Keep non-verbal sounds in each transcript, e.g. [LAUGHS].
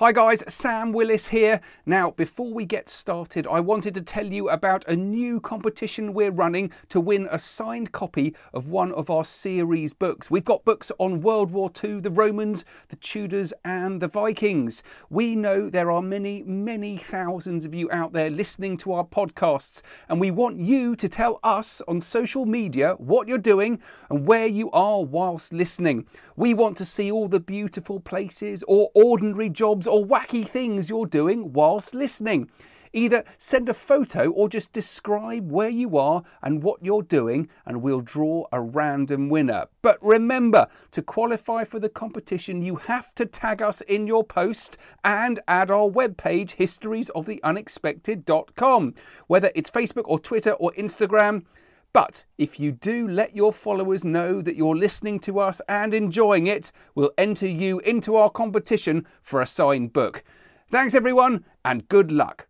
Hi guys, Sam Willis here. Now, before we get started, I wanted to tell you about a new competition we're running to win a signed copy of one of our series books. We've got books on World War II, the Romans, the Tudors, and the Vikings. We know there are many, many thousands of you out there listening to our podcasts, and we want you to tell us on social media what you're doing and where you are whilst listening. We want to see all the beautiful places or ordinary jobs or wacky things you're doing whilst listening. Either send a photo or just describe where you are and what you're doing, and we'll draw a random winner. But remember, to qualify for the competition, you have to tag us in your post and add our webpage, historiesoftheunexpected.com. Whether it's Facebook or Twitter or Instagram, but if you do let your followers know that you're listening to us and enjoying it, we'll enter you into our competition for a signed book. Thanks, everyone, and good luck.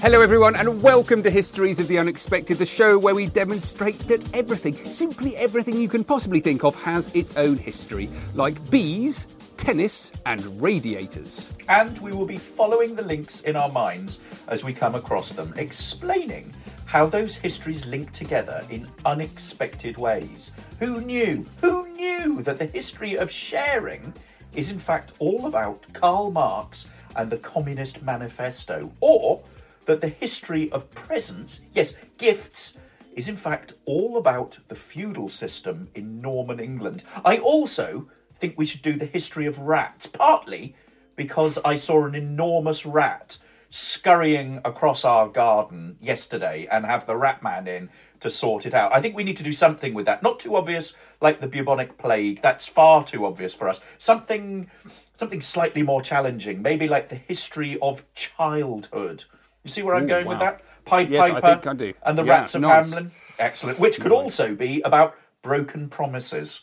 Hello, everyone, and welcome to Histories of the Unexpected, the show where we demonstrate that everything, simply everything you can possibly think of, has its own history, like bees, tennis, and radiators. and we will be following the links in our minds as we come across them, explaining how those histories link together in unexpected ways. Who knew? Who knew that the history of sharing is in fact all about Karl Marx and the Communist Manifesto? Or that the history of presents, yes, gifts, is in fact all about the feudal system in Norman England? I also think we should do the history of rats, partly because I saw an enormous rat scurrying across our garden yesterday and have the rat man in to sort it out. I think we need to do something with that. Not too obvious like the bubonic plague. That's far too obvious for us. Something something slightly more challenging, maybe like the history of childhood. You see where I'm Ooh, going with that? Pied Yes, I Piper think I do. and the Yeah, Rats of nice. Hamelin. Excellent. Which could also be about broken promises.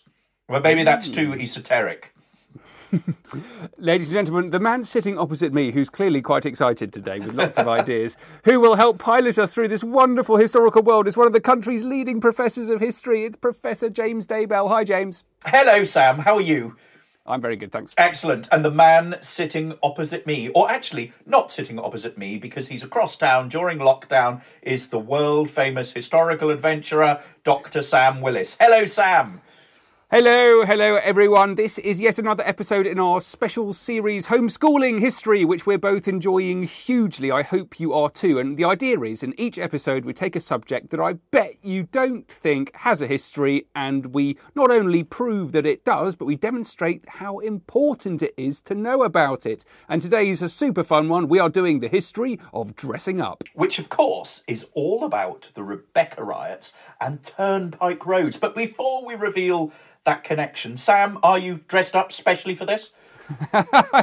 But maybe that's too hmm. esoteric. [LAUGHS] Ladies and gentlemen, the man sitting opposite me, who's clearly quite excited today with lots of ideas, who will help pilot us through this wonderful historical world, is one of the country's leading professors of history. It's Professor James Daybell. Hi, James. Hello, Sam. How are you? I'm very good, thanks. Excellent. And the man sitting opposite me, or actually not sitting opposite me because he's across town during lockdown, is the world famous historical adventurer, Dr. Sam Willis. Hello, Sam. Hello, hello, everyone. This is yet another episode in our special series, Homeschooling History, which we're both enjoying hugely. I hope you are too. And the idea is in each episode, we take a subject that I bet you don't think has a history, and we not only prove that it does, but we demonstrate how important it is to know about it. And today's a super fun one. We are doing the history of dressing up. Which, of course, is all about the Rebecca riots and Turnpike Roads. But before we reveal that connection, Sam, are you dressed up specially for this? [LAUGHS]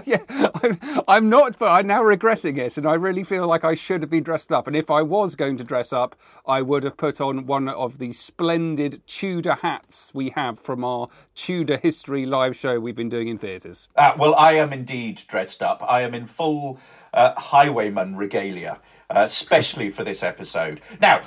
yeah, I'm, I'm not, but I'm now regretting it, and I really feel like I should have been dressed up. And if I was going to dress up, I would have put on one of the splendid Tudor hats we have from our Tudor history live show we've been doing in theatres. Uh, well, I am indeed dressed up. I am in full uh, highwayman regalia, uh, especially for this episode. Now,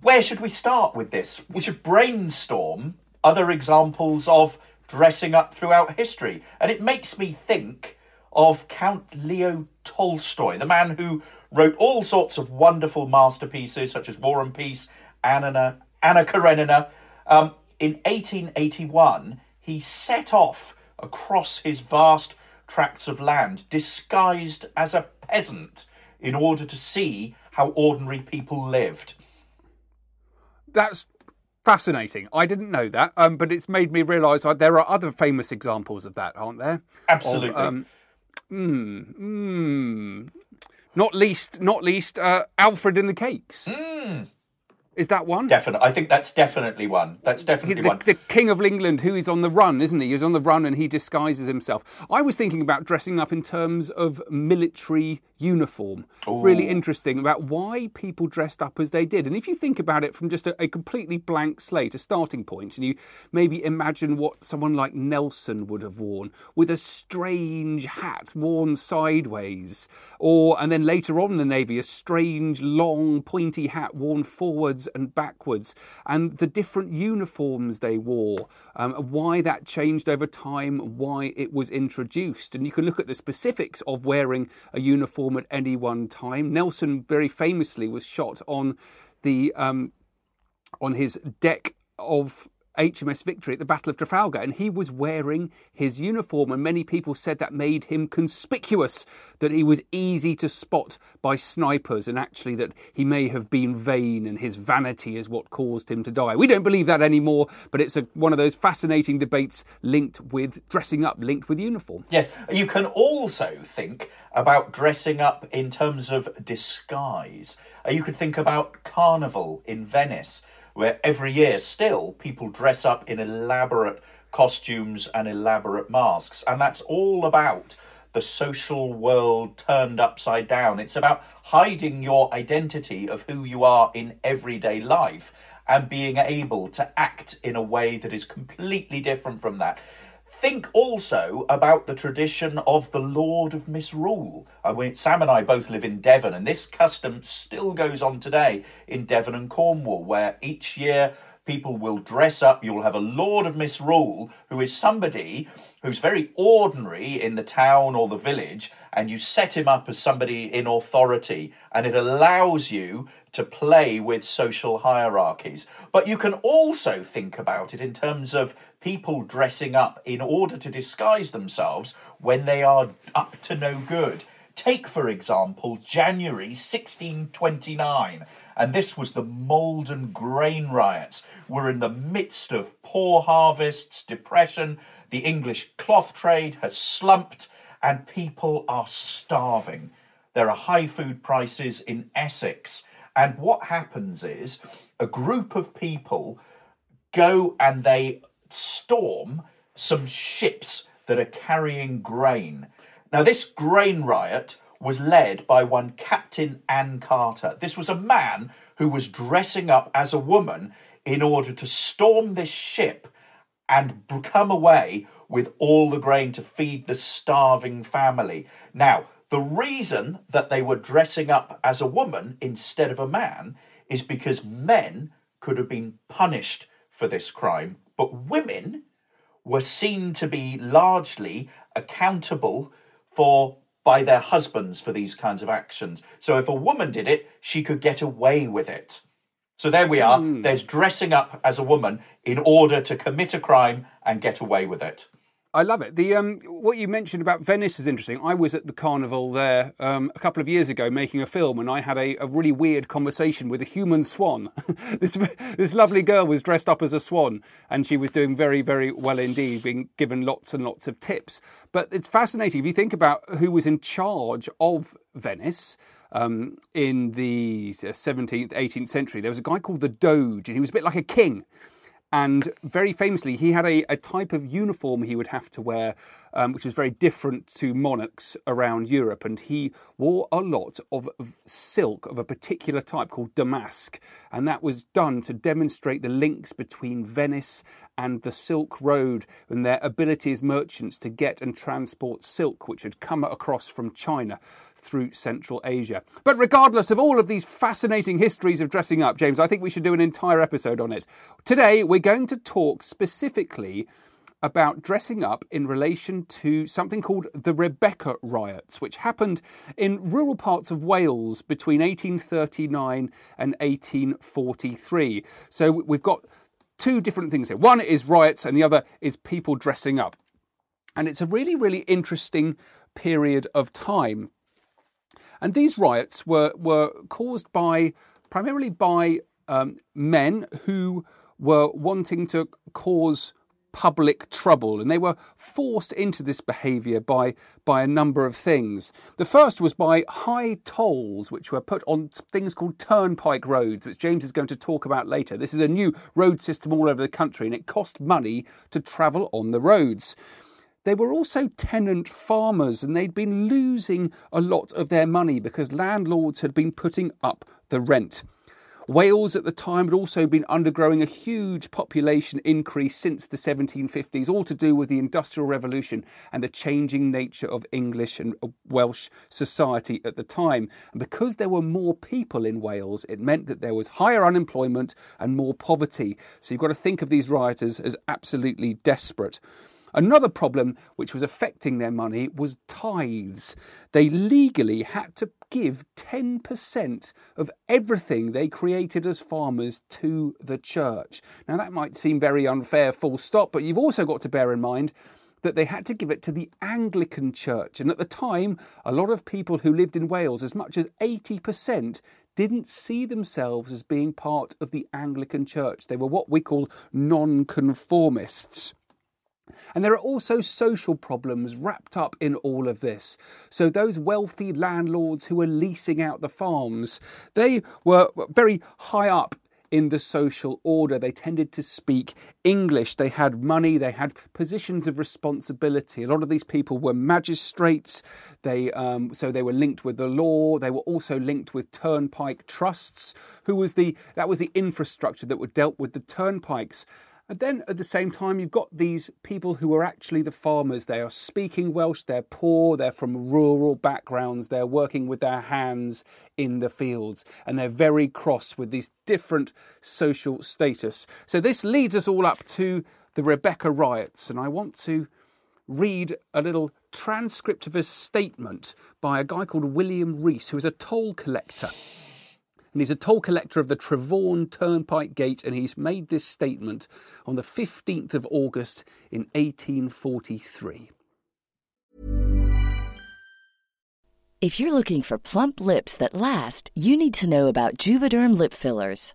where should we start with this? We should brainstorm other examples of dressing up throughout history. And it makes me think of Count Leo Tolstoy, the man who wrote all sorts of wonderful masterpieces such as War and Peace, Anna, Anna Karenina. Um, in 1881, he set off across his vast tracts of land disguised as a peasant in order to see how ordinary people lived. That's fascinating. I didn't know that, um, but it's made me realise uh, there are other famous examples of that, aren't there? Absolutely. Of, um, mm, mm, not least, not least, uh, Alfred and the Cakes. Is that one? Definitely, I think that's definitely one. That's definitely the, one. the King of England, who is on the run, isn't he? He's on the run and he disguises himself. I was thinking about dressing up in terms of military uniform. Really interesting about why people dressed up as they did. And if you think about it from just a, a completely blank slate, a starting point, and you maybe imagine what someone like Nelson would have worn with a strange hat worn sideways, or and then later on in the navy, a strange long pointy hat worn forwards and backwards, and the different uniforms they wore, um, why that changed over time, why it was introduced. And you can look at the specifics of wearing a uniform at any one time. Nelson very famously was shot on the um, on his deck of HMS Victory at the Battle of Trafalgar, and he was wearing his uniform, and many people said that made him conspicuous, that he was easy to spot by snipers, and actually that he may have been vain, and his vanity is what caused him to die. We don't believe that anymore, but it's a, one of those fascinating debates linked with dressing up, linked with uniform. Yes, you can also think about dressing up in terms of disguise. Uh, You could think about Carnival in Venice, where every year still people dress up in elaborate costumes and elaborate masks. And that's all about the social world turned upside down. It's about hiding your identity of who you are in everyday life and being able to act in a way that is completely different from that. Think also about the tradition of the Lord of Misrule. I mean, Sam and I both live in Devon, and this custom still goes on today in Devon and Cornwall, where each year people will dress up. You'll have a Lord of Misrule who is somebody who's very ordinary in the town or the village, and you set him up as somebody in authority, and it allows you to play with social hierarchies. But you can also think about it in terms of people dressing up in order to disguise themselves when they are up to no good. Take, for example, January 1629, and this was the Maldon grain riots. We're in the midst of poor harvests, depression, the English cloth trade has slumped, and people are starving. There are high food prices in Essex. And what happens is a group of people go and they storm some ships that are carrying grain. Now, this grain riot was led by one Captain Ann Carter. This was a man who was dressing up as a woman in order to storm this ship and come away with all the grain to feed the starving family. Now, the reason that they were dressing up as a woman instead of a man is because men could have been punished for this crime, but women were seen to be largely accountable for by their husbands for these kinds of actions. So if a woman did it, she could get away with it. So there we are. Hmm. There's dressing up as a woman in order to commit a crime and get away with it. I love it. The um, what you mentioned about Venice is interesting. I was at the carnival there um, a couple of years ago making a film, and I had a, a really weird conversation with a human swan. [LAUGHS] this this lovely girl was dressed up as a swan, and she was doing very very well indeed, being given lots and lots of tips. But it's fascinating if you think about who was in charge of Venice. Um, in the 17th, 18th century, there was a guy called the Doge, and he was a bit like a king. And very famously, he had a, a type of uniform he would have to wear, um, which was very different to monarchs around Europe. And he wore a lot of silk of a particular type called damask. And that was done to demonstrate the links between Venice and the Silk Road and their ability as merchants to get and transport silk, which had come across from China through Central Asia. But regardless of all of these fascinating histories of dressing up, James, I think we should do an entire episode on it. Today, we're going to talk specifically about dressing up in relation to something called the Rebecca riots, which happened in rural parts of Wales between 1839 and 1843. So we've got two different things here. One is riots, and the other is people dressing up. And it's a really, really interesting period of time. And these riots were, were caused by primarily by um, men who were wanting to cause public trouble, and they were forced into this behaviour by, by a number of things. The first was by high tolls, which were put on things called turnpike roads, which James is going to talk about later. This is a new road system all over the country, and it cost money to travel on the roads. They were also tenant farmers and they'd been losing a lot of their money because landlords had been putting up the rent. Wales at the time had also been undergoing a huge population increase since the 1750s, all to do with the Industrial Revolution and the changing nature of English and uh, Welsh society at the time. And because there were more people in Wales, it meant that there was higher unemployment and more poverty. So you've got to think of these rioters as absolutely desperate. Another problem which was affecting their money was tithes. They legally had to give 10% of everything they created as farmers to the church. Now, that might seem very unfair, full stop, but you've also got to bear in mind that they had to give it to the Anglican Church. And at the time, a lot of people who lived in Wales, as much as 80%, didn't see themselves as being part of the Anglican Church. They were what we call nonconformists. And there are also social problems wrapped up in all of this. So, those wealthy landlords who were leasing out the farms, they were very high up in the social order. They tended to speak English. They had money. They had positions of responsibility. A lot of these people were magistrates. They um, so they were linked with the law. They were also linked with turnpike trusts. Who was the that was the infrastructure that were dealt with the turnpikes. And then at the same time, you've got these people who are actually the farmers. They are speaking Welsh, they're poor, they're from rural backgrounds, they're working with their hands in the fields, and they're very cross with these different social status. So this leads us all up to the Rebecca riots, and I want to read a little transcript of a statement by a guy called William Rees, who is a toll collector and he's a toll collector of the Trevorn Turnpike Gate, and he's made this statement on the 15th of August in 1843. If you're looking for plump lips that last, you need to know about Juvederm lip fillers.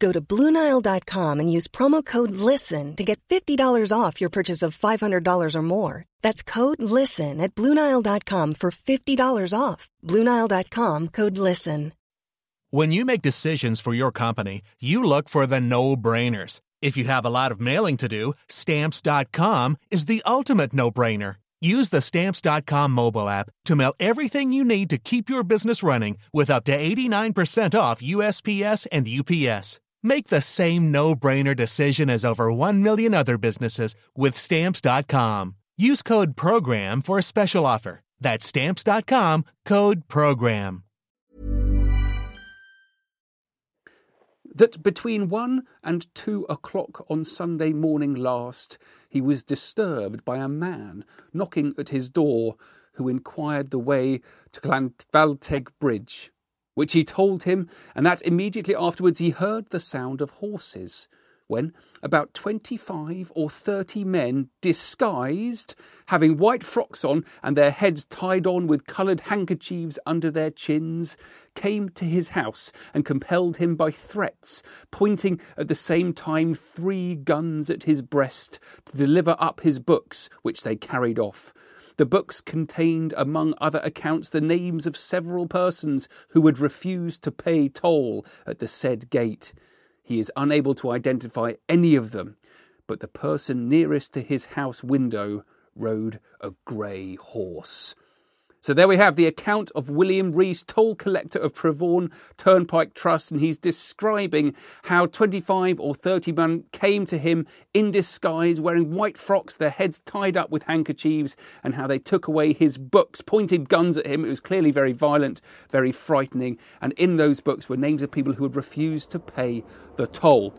Go to Bluenile.com and use promo code LISTEN to get $50 off your purchase of $500 or more. That's code LISTEN at Bluenile.com for $50 off. Bluenile.com code LISTEN. When you make decisions for your company, you look for the no brainers. If you have a lot of mailing to do, Stamps.com is the ultimate no brainer. Use the Stamps.com mobile app to mail everything you need to keep your business running with up to 89% off USPS and UPS. Make the same no-brainer decision as over 1 million other businesses with stamps.com. Use code program for a special offer. That's stamps.com, code program. that between one and two o'clock on Sunday morning last, he was disturbed by a man knocking at his door who inquired the way to Llanfalteg Bridge, which he told him, and that immediately afterwards he heard the sound of horses when about 25 or 30 men, disguised, having white frocks on and their heads tied on with coloured handkerchiefs under their chins, came to his house and compelled him by threats, pointing at the same time three guns at his breast to deliver up his books, which they carried off. The books contained, among other accounts, the names of several persons who had refused to pay toll at the said gate. He is unable to identify any of them, but the person nearest to his house window rode a grey horse. So there we have the account of William Rees, toll collector of Trevorn Turnpike Trust, and he's describing how 25 or 30 men came to him in disguise, wearing white frocks, their heads tied up with handkerchiefs, and how they took away his books, pointed guns at him. It was clearly very violent, very frightening, and in those books were names of people who had refused to pay the toll.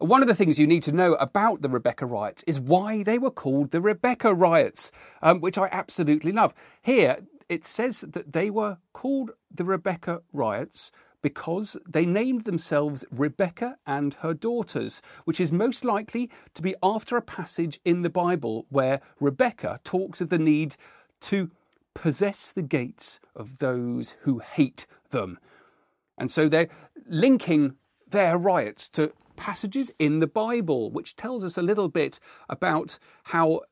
One of the things you need to know about the Rebecca riots is why they were called the Rebecca riots, um, which I absolutely love. Here, it says that they were called the Rebecca riots because they named themselves Rebecca and her daughters, which is most likely to be after a passage in the Bible where Rebecca talks of the need to possess the gates of those who hate them. And so they're linking their riots to passages in the Bible, which tells us a little bit about how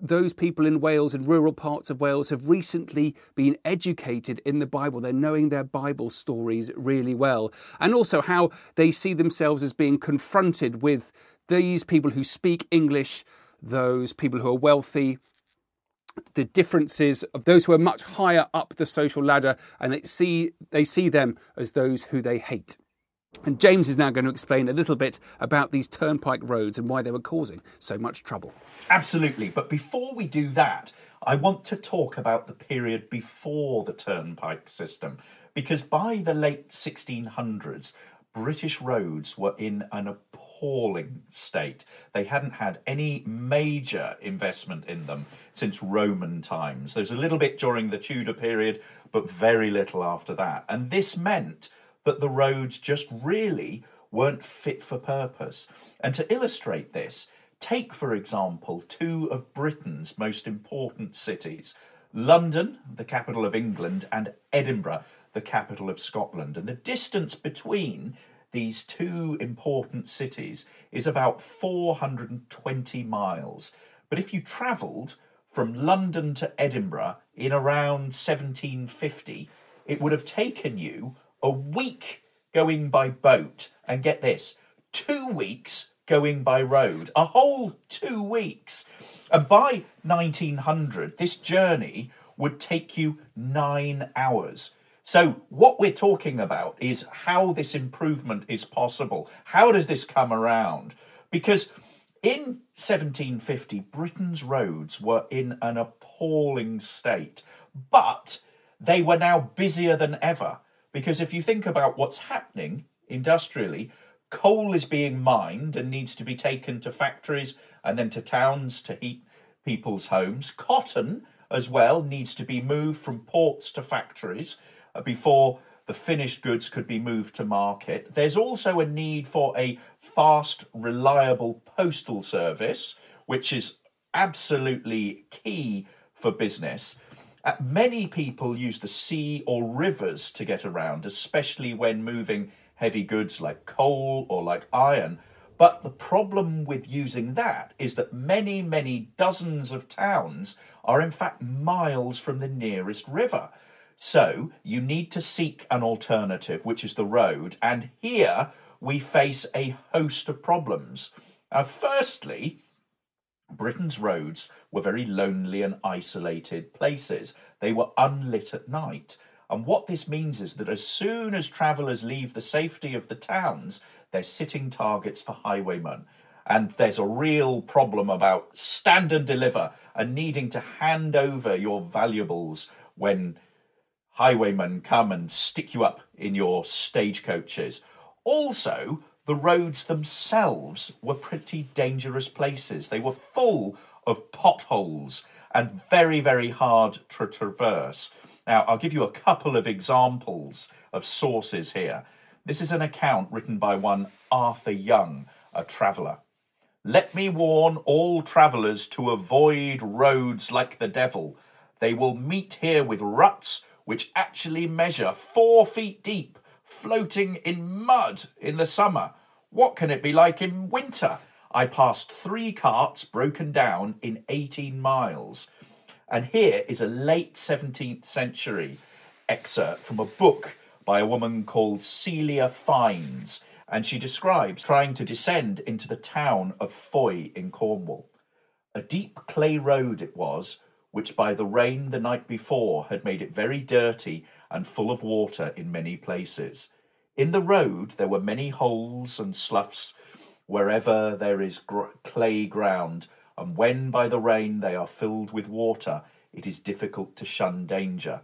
those people in Wales and rural parts of Wales have recently been educated in the Bible. They're knowing their Bible stories really well. And also how they see themselves as being confronted with these people who speak English, those people who are wealthy, the differences of those who are much higher up the social ladder, and they see, they see them as those who they hate. And James is now going to explain a little bit about these turnpike roads and why they were causing so much trouble. Absolutely. But before we do that, I want to talk about the period before the turnpike system. Because by the late 1600s, British roads were in an appalling state. They hadn't had any major investment in them since Roman times. There's a little bit during the Tudor period, but very little after that. And this meant that the roads just really weren't fit for purpose. And to illustrate this, take for example two of Britain's most important cities London, the capital of England, and Edinburgh, the capital of Scotland. And the distance between these two important cities is about 420 miles. But if you travelled from London to Edinburgh in around 1750, it would have taken you a week going by boat, and get this, two weeks going by road, a whole two weeks. And by 1900, this journey would take you nine hours. So, what we're talking about is how this improvement is possible. How does this come around? Because in 1750, Britain's roads were in an appalling state, but they were now busier than ever. Because if you think about what's happening industrially, coal is being mined and needs to be taken to factories and then to towns to heat people's homes. Cotton, as well, needs to be moved from ports to factories uh, before the finished goods could be moved to market. There's also a need for a fast, reliable postal service, which is absolutely key for business. Uh, many people use the sea or rivers to get around, especially when moving heavy goods like coal or like iron. But the problem with using that is that many, many dozens of towns are in fact miles from the nearest river. So you need to seek an alternative, which is the road. And here we face a host of problems. Uh, firstly, Britain's roads were very lonely and isolated places. They were unlit at night. And what this means is that as soon as travellers leave the safety of the towns, they're sitting targets for highwaymen. And there's a real problem about stand and deliver and needing to hand over your valuables when highwaymen come and stick you up in your stagecoaches. Also, the roads themselves were pretty dangerous places. They were full of potholes and very, very hard to traverse. Now, I'll give you a couple of examples of sources here. This is an account written by one Arthur Young, a traveller. Let me warn all travellers to avoid roads like the devil. They will meet here with ruts which actually measure four feet deep, floating in mud in the summer. What can it be like in winter? I passed three carts broken down in 18 miles. And here is a late 17th century excerpt from a book by a woman called Celia Fiennes and she describes trying to descend into the town of Fowey in Cornwall. A deep clay road it was, which by the rain the night before had made it very dirty and full of water in many places. In the road there were many holes and sloughs wherever there is gr- clay ground, and when by the rain they are filled with water, it is difficult to shun danger.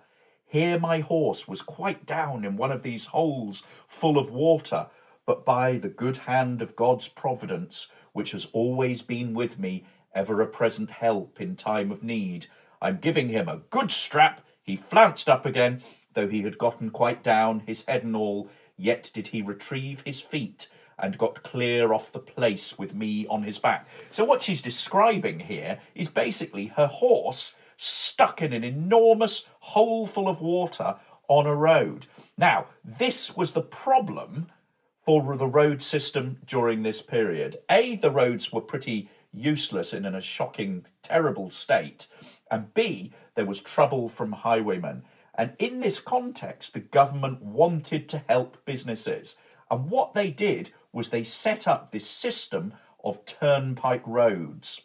Here my horse was quite down in one of these holes full of water, but by the good hand of God's providence, which has always been with me, ever a present help in time of need, I'm giving him a good strap. He flounced up again, though he had gotten quite down, his head and all, yet did he retrieve his feet and got clear off the place with me on his back. So, what she's describing here is basically her horse stuck in an enormous hole full of water on a road. Now, this was the problem for the road system during this period. A, the roads were pretty useless and in a shocking, terrible state. And B, there was trouble from highwaymen. And in this context, the government wanted to help businesses. And what they did was they set up this system of turnpike roads.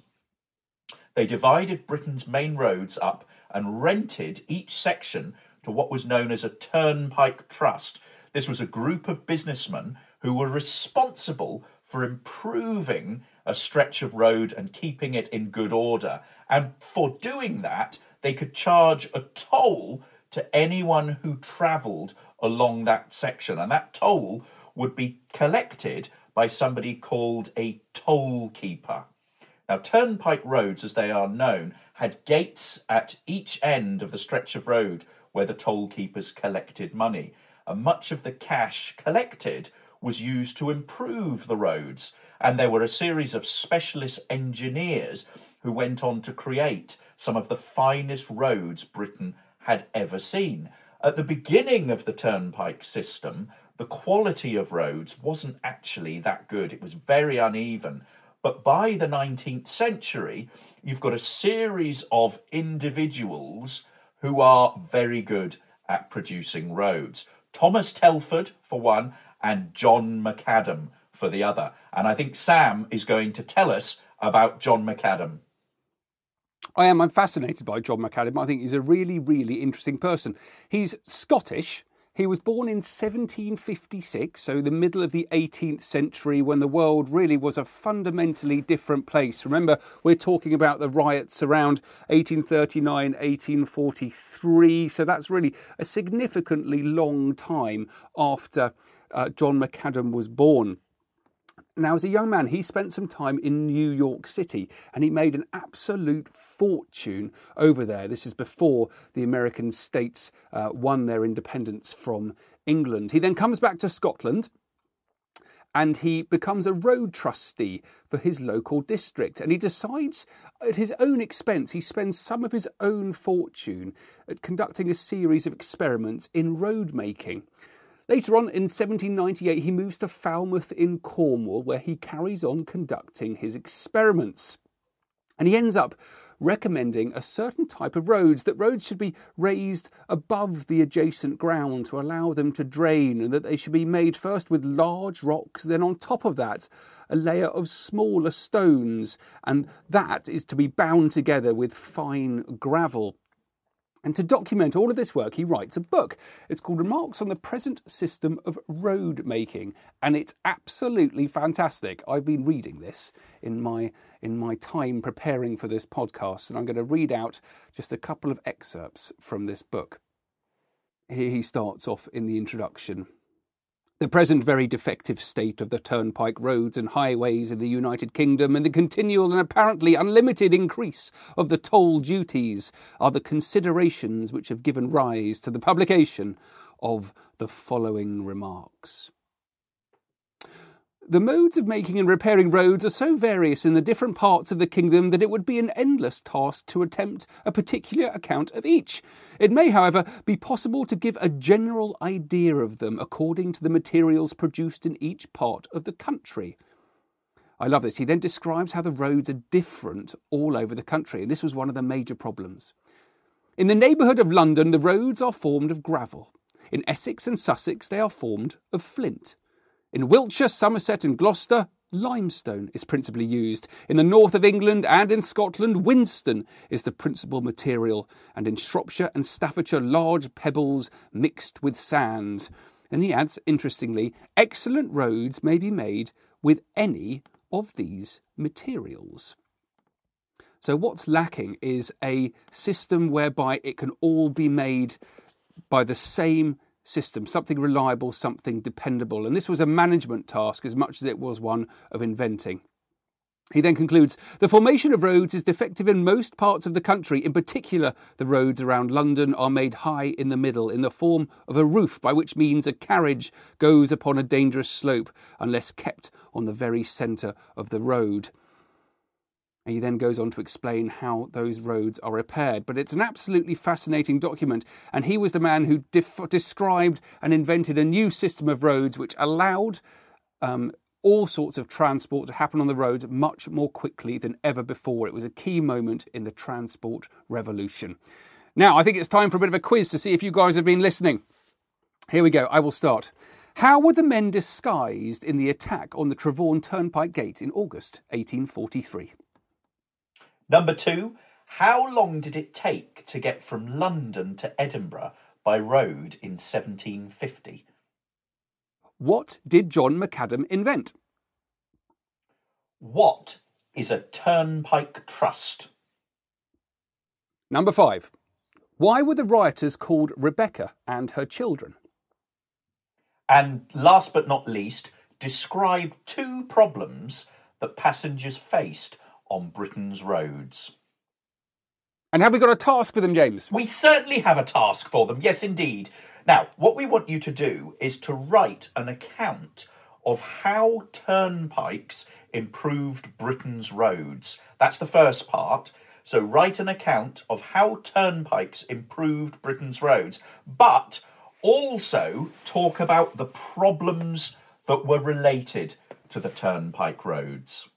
They divided Britain's main roads up and rented each section to what was known as a turnpike trust. This was a group of businessmen who were responsible for improving a stretch of road and keeping it in good order. And for doing that, they could charge a toll to anyone who travelled along that section. And that toll would be collected by somebody called a toll keeper. Now, turnpike roads, as they are known, had gates at each end of the stretch of road where the toll keepers collected money. And much of the cash collected was used to improve the roads. And there were a series of specialist engineers who went on to create some of the finest roads Britain had ever seen. At the beginning of the turnpike system, the quality of roads wasn't actually that good. It was very uneven. But by the 19th century, you've got a series of individuals who are very good at producing roads. Thomas Telford, for one, and John McAdam for the other. And I think Sam is going to tell us about John McAdam. I am. I'm fascinated by John McAdam. I think he's a really, really interesting person. He's Scottish. He was born in 1756, so the middle of the 18th century, when the world really was a fundamentally different place. Remember, we're talking about the riots around 1839, 1843, so that's really a significantly long time after uh, John McAdam was born. Now, as a young man, he spent some time in New York City and he made an absolute fortune over there. This is before the American states uh, won their independence from England. He then comes back to Scotland and he becomes a road trustee for his local district. And he decides, at his own expense, he spends some of his own fortune at conducting a series of experiments in road making. Later on, in 1798, he moves to Falmouth in Cornwall, where he carries on conducting his experiments. And he ends up recommending a certain type of roads, that roads should be raised above the adjacent ground to allow them to drain, and that they should be made first with large rocks, then on top of that, a layer of smaller stones, and that is to be bound together with fine gravel. And to document all of this work, he writes a book. It's called Remarks on the Present System of Road Making, and it's absolutely fantastic. I've been reading this in my in my time preparing for this podcast, and I'm going to read out just a couple of excerpts from this book. Here he starts off in the introduction. The present very defective state of the turnpike roads and highways in the United Kingdom and the continual and apparently unlimited increase of the toll duties are the considerations which have given rise to the publication of the following remarks. The modes of making and repairing roads are so various in the different parts of the kingdom that it would be an endless task to attempt a particular account of each. It may, however, be possible to give a general idea of them according to the materials produced in each part of the country. I love this. He then describes how the roads are different all over the country, and this was one of the major problems. In the neighbourhood of London, the roads are formed of gravel. In Essex and Sussex, they are formed of flint. In Wiltshire, Somerset, and Gloucester, limestone is principally used. In the north of England and in Scotland, whinstone is the principal material, and in Shropshire and Staffordshire, large pebbles mixed with sand. And he adds, interestingly, excellent roads may be made with any of these materials. So, what's lacking is a system whereby it can all be made by the same system, something reliable, something dependable. And this was a management task as much as it was one of inventing. He then concludes The formation of roads is defective in most parts of the country. In particular, the roads around London are made high in the middle, in the form of a roof, by which means a carriage goes upon a dangerous slope unless kept on the very centre of the road. And he then goes on to explain how those roads are repaired. But it's an absolutely fascinating document. And he was the man who def- described and invented a new system of roads which allowed um, all sorts of transport to happen on the roads much more quickly than ever before. It was a key moment in the transport revolution. Now, I think it's time for a bit of a quiz to see if you guys have been listening. Here we go. I will start. How were the men disguised in the attack on the Trevorn Turnpike Gate in August 1843? Number two, how long did it take to get from London to Edinburgh by road in 1750? What did John McAdam invent? What is a turnpike trust? Number five. Why were the rioters called Rebecca and her children? And last but not least, describe two problems that passengers faced on Britain's roads. And have we got a task for them, James? We certainly have a task for them, yes, indeed. Now, what we want you to do is to write an account of how turnpikes improved Britain's roads. That's the first part. So, write an account of how turnpikes improved Britain's roads, but also talk about the problems that were related to the turnpike roads.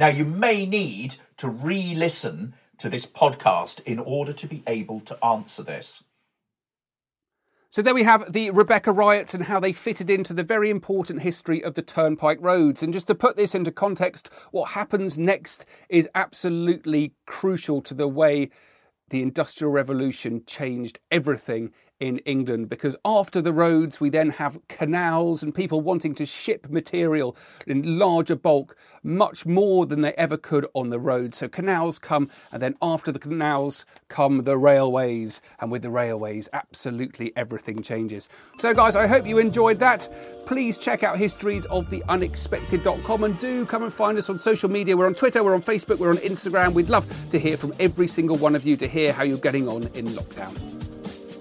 Now, you may need to re listen to this podcast in order to be able to answer this. So there we have the Rebecca riots and how they fitted into the very important history of the turnpike roads. And just to put this into context, what happens next is absolutely crucial to the way the Industrial Revolution changed everything in England because after the roads, we then have canals and people wanting to ship material in larger bulk, much more than they ever could on the road. So canals come, and then after the canals come the railways, and with the railways, absolutely everything changes. So, guys, I hope you enjoyed that. Please check out historiesoftheunexpected.com and do come and find us on social media. We're on Twitter, we're on Facebook, we're on Instagram. We'd love to hear from every single one of you to hear how you're getting on in lockdown.